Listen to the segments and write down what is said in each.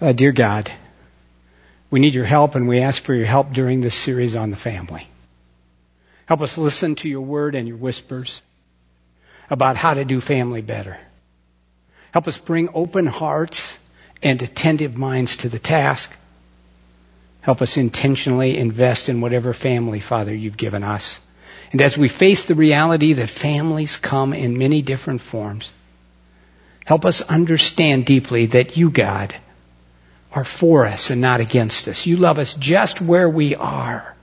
Uh, dear God, we need your help and we ask for your help during this series on the family. Help us listen to your word and your whispers about how to do family better. Help us bring open hearts and attentive minds to the task. Help us intentionally invest in whatever family, Father, you've given us. And as we face the reality that families come in many different forms, help us understand deeply that you, God, are for us and not against us. You love us just where we are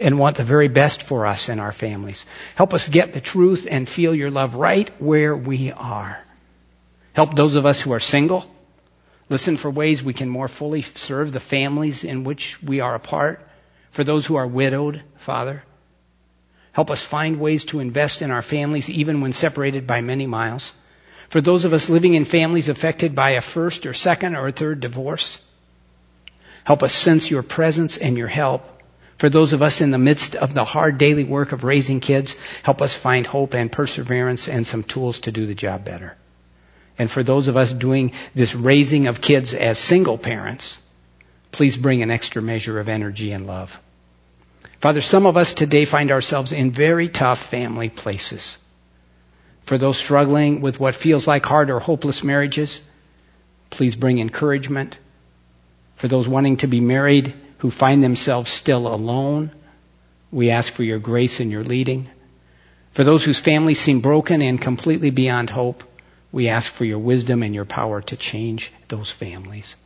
and want the very best for us and our families. Help us get the truth and feel your love right where we are. Help those of us who are single listen for ways we can more fully serve the families in which we are a part. For those who are widowed, Father, help us find ways to invest in our families even when separated by many miles. For those of us living in families affected by a first or second or third divorce, help us sense your presence and your help. For those of us in the midst of the hard daily work of raising kids, help us find hope and perseverance and some tools to do the job better. And for those of us doing this raising of kids as single parents, please bring an extra measure of energy and love. Father, some of us today find ourselves in very tough family places. For those struggling with what feels like hard or hopeless marriages, please bring encouragement. For those wanting to be married who find themselves still alone, we ask for your grace and your leading. For those whose families seem broken and completely beyond hope, we ask for your wisdom and your power to change those families.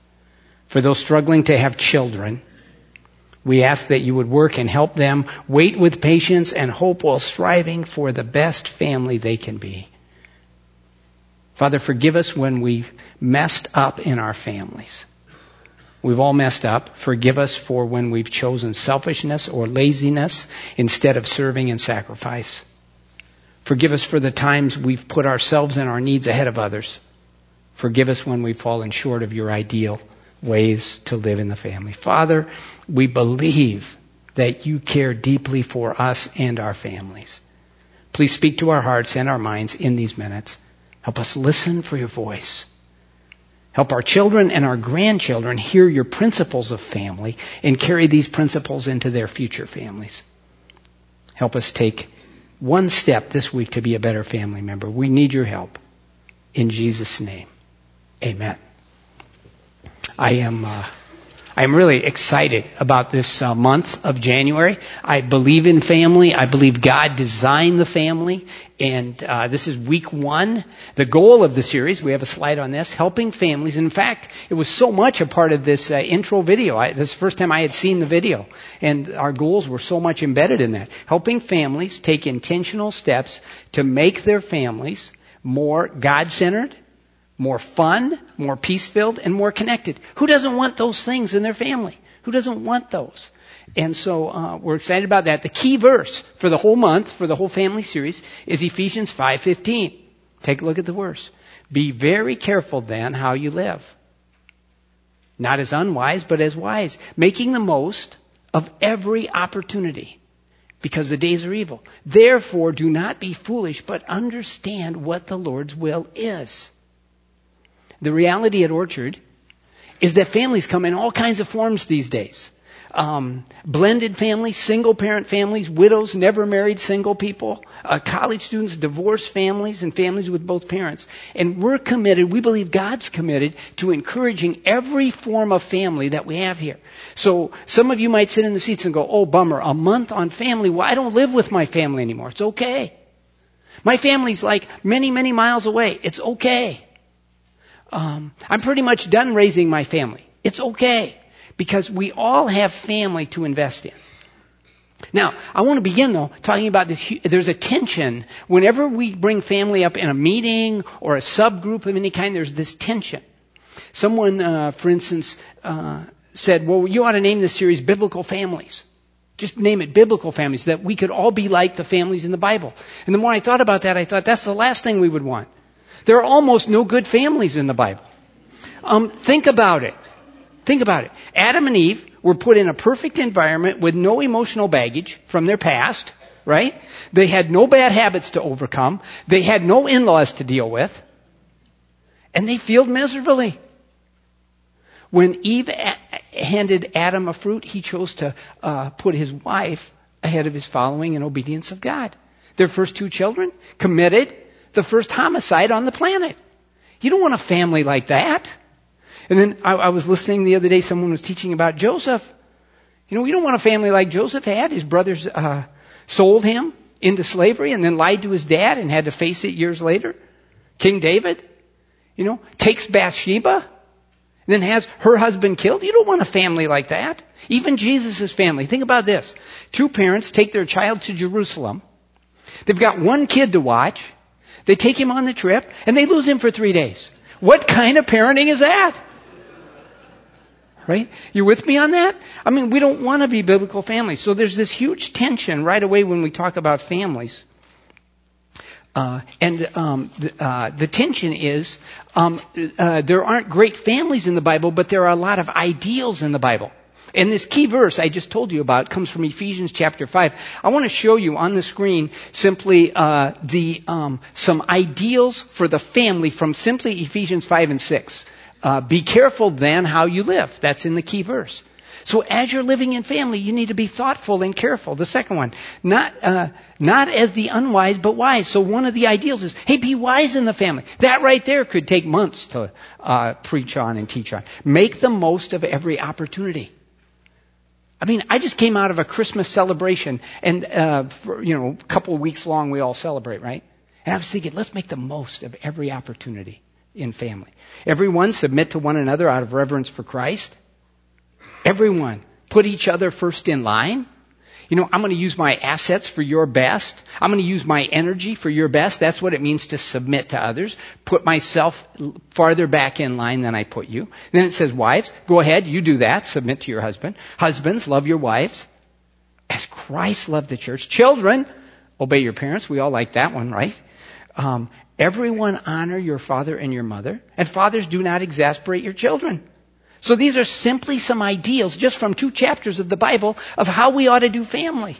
For those struggling to have children, we ask that you would work and help them wait with patience and hope while striving for the best family they can be. Father, forgive us when we messed up in our families. We've all messed up. Forgive us for when we've chosen selfishness or laziness instead of serving and sacrifice. Forgive us for the times we've put ourselves and our needs ahead of others. Forgive us when we've fallen short of your ideal ways to live in the family. Father, we believe that you care deeply for us and our families. Please speak to our hearts and our minds in these minutes. Help us listen for your voice. Help our children and our grandchildren hear your principles of family and carry these principles into their future families. Help us take one step this week to be a better family member. We need your help. In Jesus' name, amen. I am. Uh, I'm really excited about this uh, month of January. I believe in family. I believe God designed the family. And uh, this is week one. The goal of the series, we have a slide on this, helping families. In fact, it was so much a part of this uh, intro video. I, this is the first time I had seen the video. And our goals were so much embedded in that. Helping families take intentional steps to make their families more God-centered, more fun, more peace filled, and more connected. Who doesn't want those things in their family? Who doesn't want those? And so uh, we're excited about that. The key verse for the whole month, for the whole family series, is Ephesians 5:15. Take a look at the verse. Be very careful then how you live. Not as unwise, but as wise, making the most of every opportunity because the days are evil. Therefore, do not be foolish, but understand what the Lord's will is. The reality at Orchard is that families come in all kinds of forms these days. Um, blended families, single parent families, widows, never married single people, uh, college students, divorced families, and families with both parents. And we're committed, we believe God's committed to encouraging every form of family that we have here. So some of you might sit in the seats and go, oh bummer, a month on family, well I don't live with my family anymore. It's okay. My family's like many, many miles away. It's okay um, I'm pretty much done raising my family. It's okay because we all have family to invest in. Now, I want to begin though talking about this. There's a tension whenever we bring family up in a meeting or a subgroup of any kind. There's this tension. Someone, uh, for instance, uh, said, "Well, you ought to name this series "Biblical Families." Just name it biblical families, that we could all be like the families in the Bible. And the more I thought about that, I thought that's the last thing we would want. There are almost no good families in the Bible. Um, think about it. Think about it. Adam and Eve were put in a perfect environment with no emotional baggage from their past, right? They had no bad habits to overcome. They had no in-laws to deal with. And they failed miserably. When Eve a- handed Adam a fruit, he chose to uh, put his wife ahead of his following and obedience of God. Their first two children committed the first homicide on the planet. You don't want a family like that. And then I, I was listening the other day, someone was teaching about Joseph. You know, we don't want a family like Joseph had. His brothers uh, sold him into slavery and then lied to his dad and had to face it years later. King David, you know, takes Bathsheba and then has her husband killed. You don't want a family like that. Even Jesus' family. Think about this. Two parents take their child to Jerusalem. They've got one kid to watch. They take him on the trip and they lose him for three days. What kind of parenting is that? Right? You with me on that? I mean, we don't want to be biblical families. So there's this huge tension right away when we talk about families. Uh, and um, the, uh, the, tension is um, uh, there aren't great families in the Bible, but there are a lot of ideals in the Bible. And this key verse I just told you about comes from Ephesians chapter five. I want to show you on the screen simply uh, the um, some ideals for the family from simply Ephesians five and six. Uh, be careful then how you live. That's in the key verse. So as you're living in family, you need to be thoughtful and careful. The second one, not uh, not as the unwise, but wise. So one of the ideals is, hey, be wise in the family. That right there could take months to uh, preach on and teach on. Make the most of every opportunity. I mean, I just came out of a Christmas celebration, and uh, for, you know, a couple of weeks long, we all celebrate, right? And I was thinking, let's make the most of every opportunity in family. Everyone submit to one another out of reverence for Christ. Everyone put each other first in line. You know, I'm going to use my assets for your best. I'm going to use my energy for your best. That's what it means to submit to others. Put myself farther back in line than I put you. Then it says, wives, go ahead, you do that. Submit to your husband. Husbands, love your wives as Christ loved the church. Children, obey your parents. We all like that one, right? Um, Everyone honor your father and your mother, and fathers do not exasperate your children. So these are simply some ideals just from two chapters of the Bible of how we ought to do family.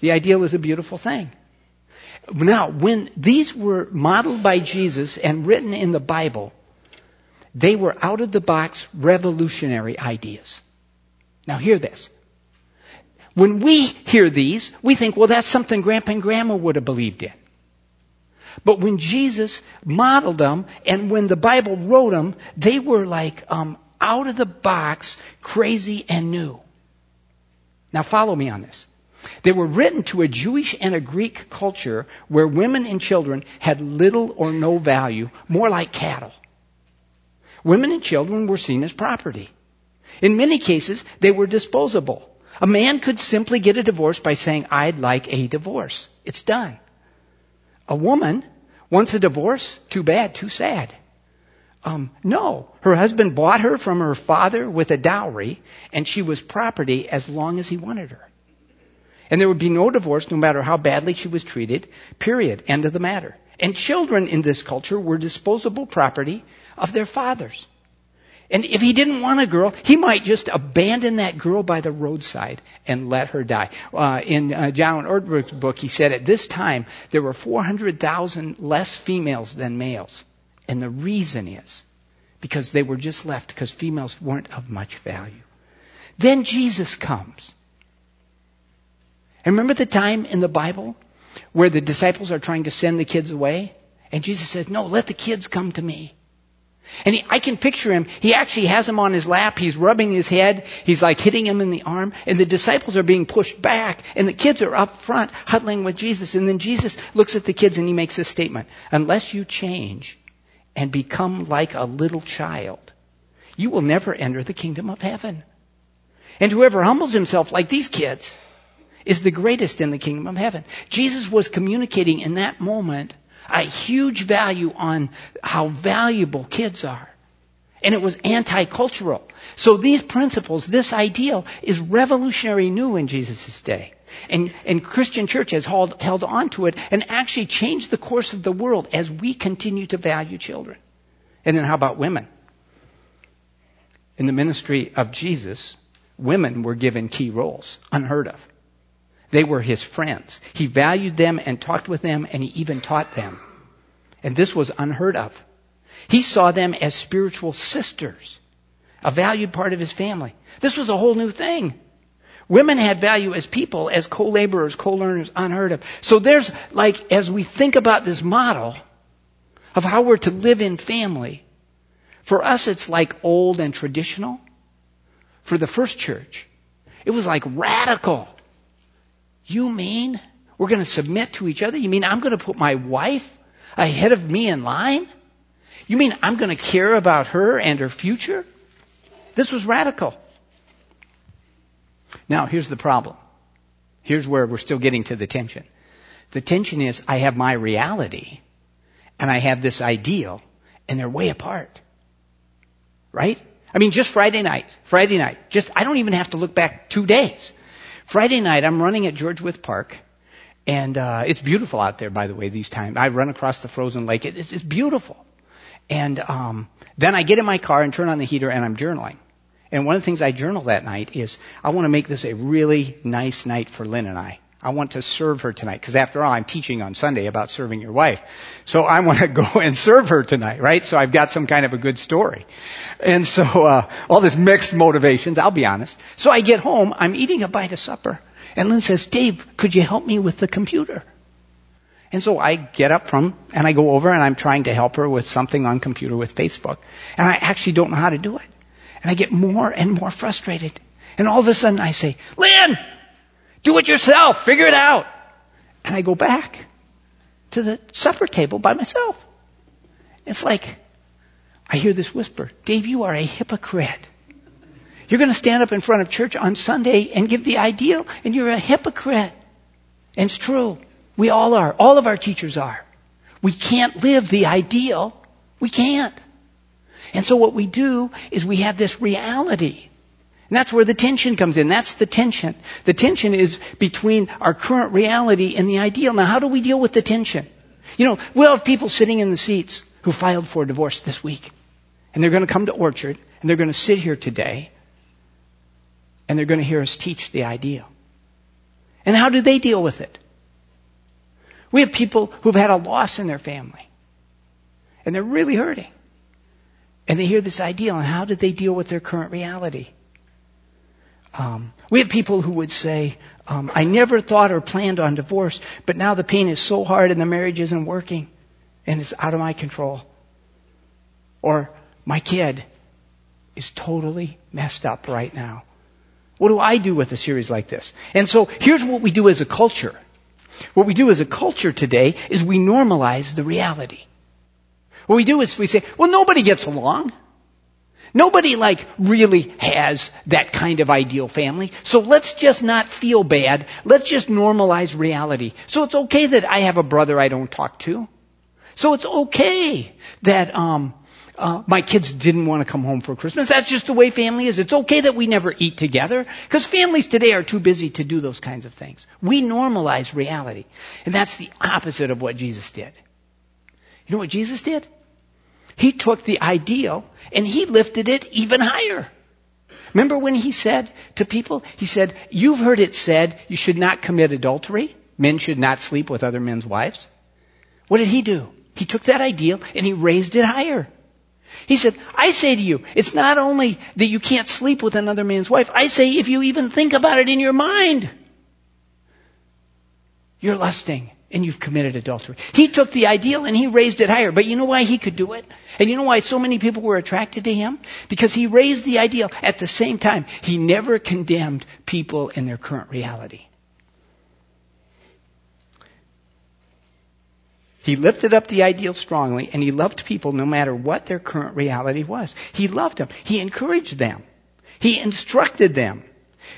The ideal is a beautiful thing. Now, when these were modeled by Jesus and written in the Bible, they were out of the box revolutionary ideas. Now hear this. When we hear these, we think, well, that's something grandpa and grandma would have believed in. But when Jesus modeled them and when the Bible wrote them, they were like um, out of the box, crazy and new. Now follow me on this. They were written to a Jewish and a Greek culture where women and children had little or no value, more like cattle. Women and children were seen as property. In many cases, they were disposable. A man could simply get a divorce by saying, I'd like a divorce. It's done. A woman wants a divorce? Too bad, too sad. Um, no, her husband bought her from her father with a dowry, and she was property as long as he wanted her. And there would be no divorce no matter how badly she was treated, period. End of the matter. And children in this culture were disposable property of their fathers. And if he didn't want a girl, he might just abandon that girl by the roadside and let her die. Uh, in uh, John Ortberg's book, he said at this time there were 400,000 less females than males. And the reason is because they were just left because females weren't of much value. Then Jesus comes. And remember the time in the Bible where the disciples are trying to send the kids away? And Jesus says, no, let the kids come to me. And he, I can picture him. He actually has him on his lap. He's rubbing his head. He's like hitting him in the arm. And the disciples are being pushed back. And the kids are up front huddling with Jesus. And then Jesus looks at the kids and he makes this statement. Unless you change and become like a little child, you will never enter the kingdom of heaven. And whoever humbles himself like these kids is the greatest in the kingdom of heaven. Jesus was communicating in that moment a huge value on how valuable kids are. And it was anti-cultural. So these principles, this ideal is revolutionary new in Jesus' day. And, and Christian church has held, held on to it and actually changed the course of the world as we continue to value children. And then how about women? In the ministry of Jesus, women were given key roles, unheard of. They were his friends. He valued them and talked with them and he even taught them. And this was unheard of. He saw them as spiritual sisters. a valued part of his family. This was a whole new thing. Women had value as people, as co-laborers, co-learners, unheard of. So there's like, as we think about this model of how we're to live in family, for us it's like old and traditional. For the first church, it was like radical. You mean we're going to submit to each other? You mean I'm going to put my wife ahead of me in line? You mean I'm going to care about her and her future? This was radical. Now, here's the problem. Here's where we're still getting to the tension. The tension is I have my reality and I have this ideal and they're way apart. Right? I mean, just Friday night, Friday night, just, I don't even have to look back two days. Friday night, I'm running at George Wyth Park and, uh, it's beautiful out there, by the way, these times. I run across the frozen lake. It's, it's beautiful. And, um, then I get in my car and turn on the heater and I'm journaling. And one of the things I journal that night is I want to make this a really nice night for Lynn and I. I want to serve her tonight because after all, I'm teaching on Sunday about serving your wife. So I want to go and serve her tonight, right? So I've got some kind of a good story. And so, uh, all this mixed motivations, I'll be honest. So I get home, I'm eating a bite of supper, and Lynn says, Dave, could you help me with the computer? And so I get up from, and I go over and I'm trying to help her with something on computer with Facebook. And I actually don't know how to do it. And I get more and more frustrated. And all of a sudden I say, Lynn, do it yourself. Figure it out. And I go back to the supper table by myself. It's like, I hear this whisper, Dave, you are a hypocrite. You're going to stand up in front of church on Sunday and give the ideal, and you're a hypocrite. And it's true. We all are. All of our teachers are. We can't live the ideal. We can't. And so what we do is we have this reality. And that's where the tension comes in. That's the tension. The tension is between our current reality and the ideal. Now how do we deal with the tension? You know, we'll have people sitting in the seats who filed for divorce this week. And they're going to come to Orchard and they're going to sit here today and they're going to hear us teach the ideal. And how do they deal with it? We have people who've had a loss in their family and they're really hurting. And they hear this ideal, and how do they deal with their current reality? Um, we have people who would say, um, I never thought or planned on divorce, but now the pain is so hard and the marriage isn't working and it's out of my control. Or my kid is totally messed up right now. What do I do with a series like this? And so here's what we do as a culture. What we do as a culture today is we normalize the reality. What we do is we say, well, nobody gets along. Nobody like really has that kind of ideal family. So let's just not feel bad. Let's just normalize reality. So it's okay that I have a brother I don't talk to. So it's okay that um, uh, my kids didn't want to come home for Christmas. That's just the way family is. It's okay that we never eat together because families today are too busy to do those kinds of things. We normalize reality, and that's the opposite of what Jesus did. You know what Jesus did? He took the ideal and he lifted it even higher. Remember when he said to people, he said, you've heard it said you should not commit adultery. Men should not sleep with other men's wives. What did he do? He took that ideal and he raised it higher. He said, I say to you, it's not only that you can't sleep with another man's wife. I say if you even think about it in your mind, you're lusting and you've committed adultery. He took the ideal and he raised it higher. But you know why he could do it? And you know why so many people were attracted to him? Because he raised the ideal at the same time. He never condemned people in their current reality. He lifted up the ideal strongly and he loved people no matter what their current reality was. He loved them. He encouraged them. He instructed them.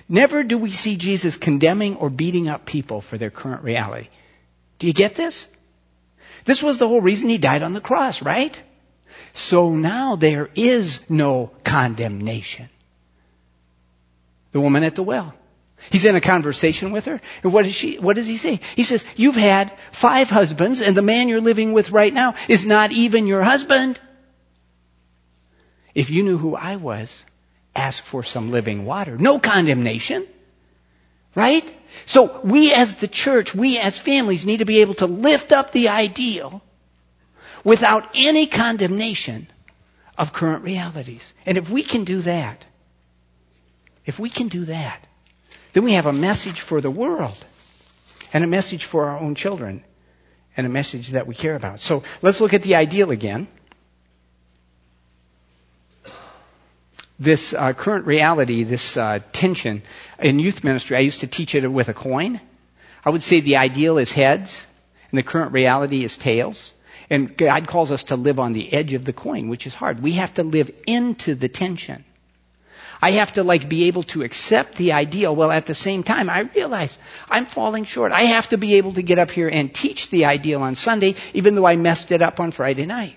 Never do we see Jesus condemning or beating up people for their current reality. Do you get this? This was the whole reason he died on the cross, right? So now there is no condemnation. The woman at the well. He's in a conversation with her, and what does she, what does he say? He says, you've had five husbands, and the man you're living with right now is not even your husband. If you knew who I was, ask for some living water. No condemnation. Right? So we as the church, we as families need to be able to lift up the ideal without any condemnation of current realities. And if we can do that, if we can do that, then we have a message for the world and a message for our own children and a message that we care about. So let's look at the ideal again. This uh, current reality, this uh, tension in youth ministry, I used to teach it with a coin. I would say the ideal is heads and the current reality is tails. And God calls us to live on the edge of the coin, which is hard. We have to live into the tension. I have to like be able to accept the ideal while at the same time I realize I'm falling short. I have to be able to get up here and teach the ideal on Sunday even though I messed it up on Friday night.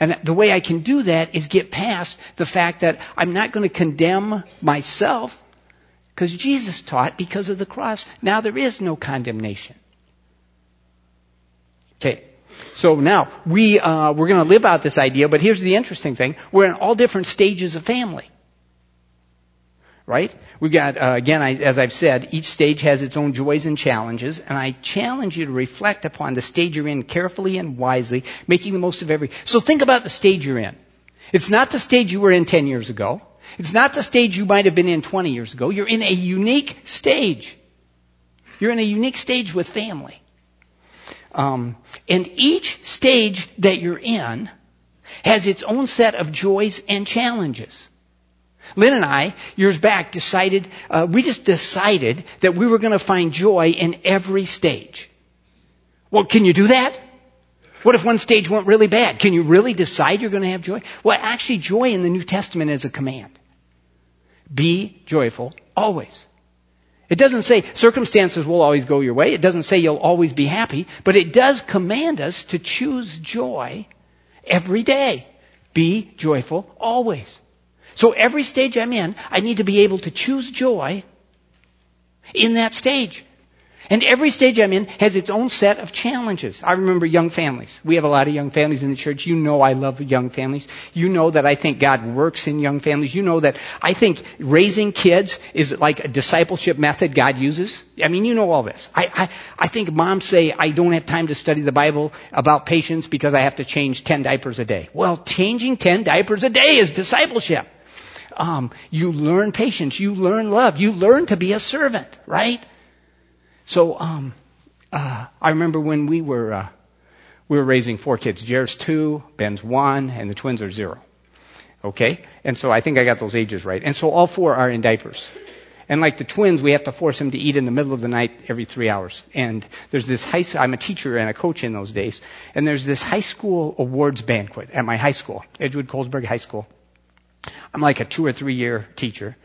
And the way I can do that is get past the fact that I'm not going to condemn myself because Jesus taught because of the cross. Now there is no condemnation. Okay. So now we uh, we're going to live out this idea, but here's the interesting thing: we're in all different stages of family. Right? We've got uh, again, I, as I've said, each stage has its own joys and challenges, and I challenge you to reflect upon the stage you're in carefully and wisely, making the most of every. So think about the stage you're in. It's not the stage you were in 10 years ago. It's not the stage you might have been in 20 years ago. You're in a unique stage. You're in a unique stage with family. Um, and each stage that you're in has its own set of joys and challenges. Lynn and I, years back, decided, uh, we just decided that we were going to find joy in every stage. Well, can you do that? What if one stage went really bad? Can you really decide you're going to have joy? Well, actually, joy in the New Testament is a command. Be joyful always. It doesn't say circumstances will always go your way. It doesn't say you'll always be happy, but it does command us to choose joy every day. Be joyful always. So every stage I'm in, I need to be able to choose joy in that stage. And every stage I'm in has its own set of challenges. I remember young families. We have a lot of young families in the church. You know I love young families. You know that I think God works in young families. You know that I think raising kids is like a discipleship method God uses. I mean, you know all this. I, I, I think moms say, I don't have time to study the Bible about patience because I have to change 10 diapers a day. Well, changing 10 diapers a day is discipleship. Um, you learn patience. You learn love. You learn to be a servant, right? So um, uh, I remember when we were uh, we were raising four kids. Jared's two, Ben's one, and the twins are zero. Okay, and so I think I got those ages right. And so all four are in diapers. And like the twins, we have to force them to eat in the middle of the night every three hours. And there's this high, I'm a teacher and a coach in those days. And there's this high school awards banquet at my high school, Edgewood Colesburg High School. I'm like a two or three year teacher.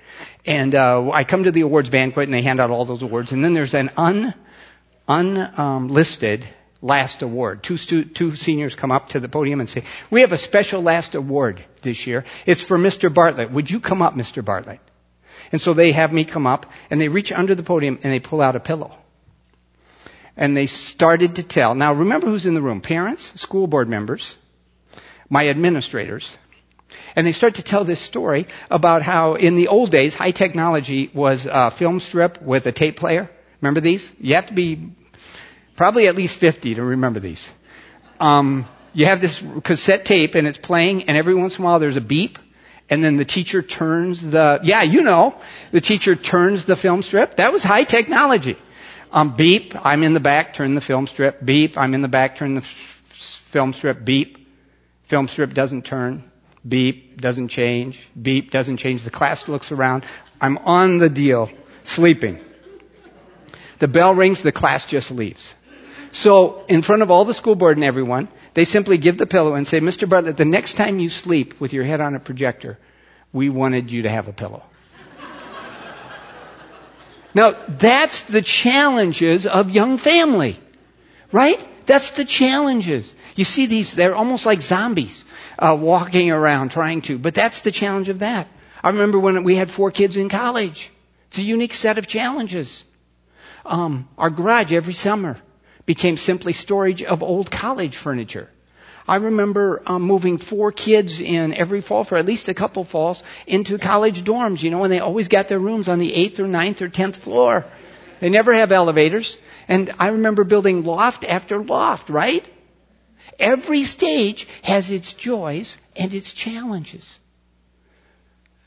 And uh, I come to the awards banquet and they hand out all those awards. And then there's an un, unlisted last award. Two, stu- two seniors come up to the podium and say, we have a special last award this year. It's for Mr. Bartlett. Would you come up, Mr. Bartlett? And so they have me come up and they reach under the podium and they pull out a pillow. And they started to tell. Now remember who's in the room. Parents, school board members, my administrators, and they start to tell this story about how in the old days, high technology was a film strip with a tape player. Remember these? You have to be probably at least 50 to remember these. Um, you have this cassette tape and it's playing and every once in a while there's a beep and then the teacher turns the, yeah, you know, the teacher turns the film strip. That was high technology. Um, beep, I'm in the back, turn the film strip. Beep, I'm in the back, turn the f- film strip. Beep, film strip doesn't turn. Beep, doesn't change. Beep, doesn't change. The class looks around. I'm on the deal, sleeping. The bell rings, the class just leaves. So, in front of all the school board and everyone, they simply give the pillow and say, Mr. Bartlett, the next time you sleep with your head on a projector, we wanted you to have a pillow. now, that's the challenges of young family, right? That's the challenges. You see these, they're almost like zombies uh, walking around trying to. But that's the challenge of that. I remember when we had four kids in college. It's a unique set of challenges. Um, our garage every summer became simply storage of old college furniture. I remember um, moving four kids in every fall for at least a couple falls into college dorms, you know, and they always got their rooms on the eighth or ninth or tenth floor. They never have elevators. And I remember building loft after loft, right? Every stage has its joys and its challenges.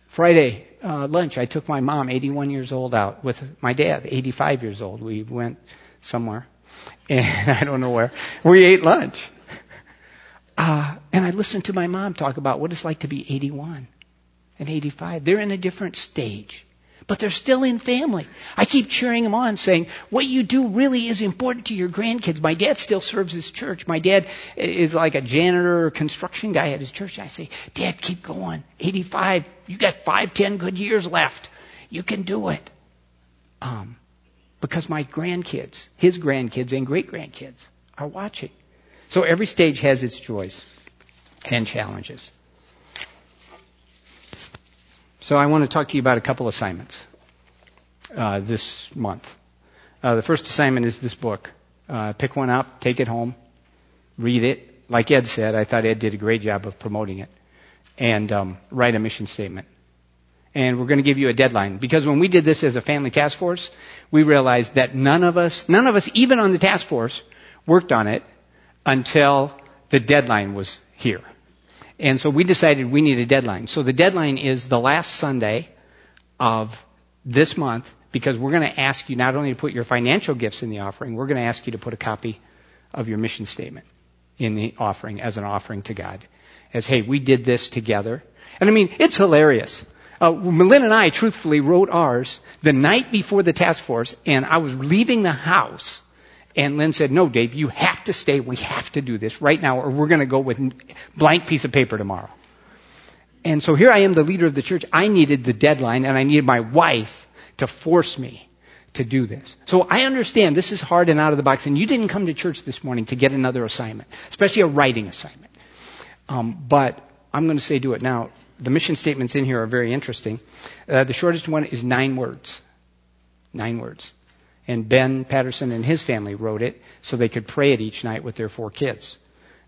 Friday uh, lunch, I took my mom, 81 years old, out with my dad, 85 years old. We went somewhere, and I don't know where. We ate lunch. Uh, and I listened to my mom talk about what it's like to be 81 and 85. They're in a different stage but they're still in family. I keep cheering them on saying, what you do really is important to your grandkids. My dad still serves his church. My dad is like a janitor or construction guy at his church. I say, Dad, keep going. 85. You got five, ten good years left. You can do it. Um, because my grandkids, his grandkids and great grandkids are watching. So every stage has its joys and challenges. So I want to talk to you about a couple assignments uh, this month. Uh, the first assignment is this book. Uh, pick one up, take it home, read it. Like Ed said, I thought Ed did a great job of promoting it, and um, write a mission statement. And we're going to give you a deadline because when we did this as a family task force, we realized that none of us, none of us, even on the task force, worked on it until the deadline was here. And so we decided we need a deadline. So the deadline is the last Sunday of this month because we're going to ask you not only to put your financial gifts in the offering, we're going to ask you to put a copy of your mission statement in the offering as an offering to God. As, hey, we did this together. And I mean, it's hilarious. Uh, and I truthfully wrote ours the night before the task force, and I was leaving the house and Lynn said, no, Dave, you have to stay. We have to do this right now or we're going to go with blank piece of paper tomorrow. And so here I am, the leader of the church. I needed the deadline and I needed my wife to force me to do this. So I understand this is hard and out of the box and you didn't come to church this morning to get another assignment, especially a writing assignment. Um, but I'm going to say do it now. The mission statements in here are very interesting. Uh, the shortest one is nine words. Nine words. And Ben Patterson and his family wrote it so they could pray it each night with their four kids.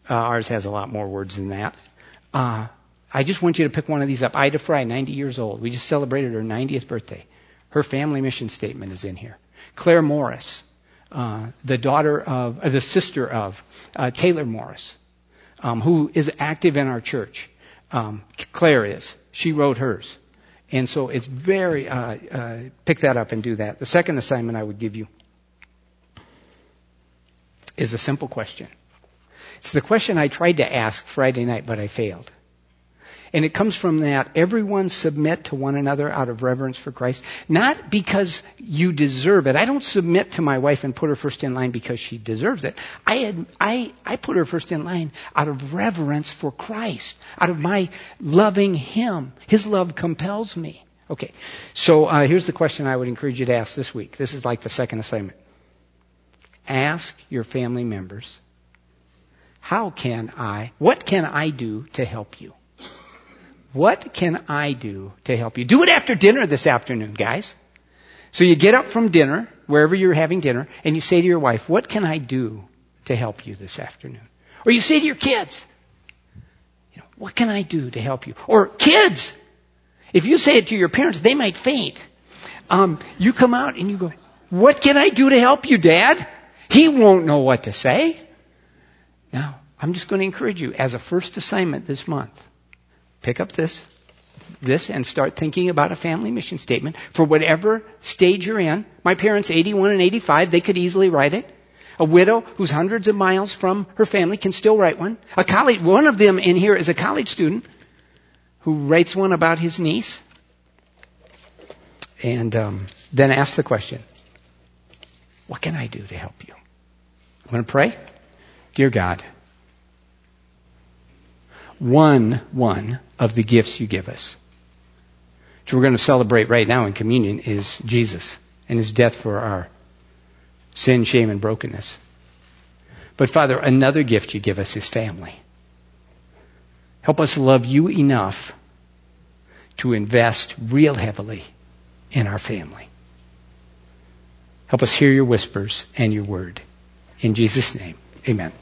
Uh, ours has a lot more words than that. Uh, I just want you to pick one of these up. Ida Fry, 90 years old. We just celebrated her 90th birthday. Her family mission statement is in here. Claire Morris, uh, the daughter of, uh, the sister of uh, Taylor Morris, um, who is active in our church. Um, Claire is. She wrote hers. And so it's very, uh, uh, pick that up and do that. The second assignment I would give you is a simple question. It's the question I tried to ask Friday night, but I failed. And it comes from that everyone submit to one another out of reverence for Christ. Not because you deserve it. I don't submit to my wife and put her first in line because she deserves it. I, had, I, I put her first in line out of reverence for Christ, out of my loving Him. His love compels me. Okay, so uh, here's the question I would encourage you to ask this week. This is like the second assignment. Ask your family members, how can I, what can I do to help you? What can I do to help you? Do it after dinner this afternoon, guys. So you get up from dinner, wherever you're having dinner, and you say to your wife, what can I do to help you this afternoon? Or you say to your kids, you know, what can I do to help you? Or kids, if you say it to your parents, they might faint. Um, you come out and you go, what can I do to help you, dad? He won't know what to say. Now, I'm just going to encourage you as a first assignment this month pick up this, this and start thinking about a family mission statement for whatever stage you're in. My parents, 81 and 85, they could easily write it. A widow who's hundreds of miles from her family can still write one. A college, one of them in here is a college student who writes one about his niece. And um, then ask the question, what can I do to help you? I'm going to pray. Dear God, one, one of the gifts you give us. Which we're going to celebrate right now in communion is Jesus and his death for our sin, shame, and brokenness. But Father, another gift you give us is family. Help us love you enough to invest real heavily in our family. Help us hear your whispers and your word. In Jesus' name, amen.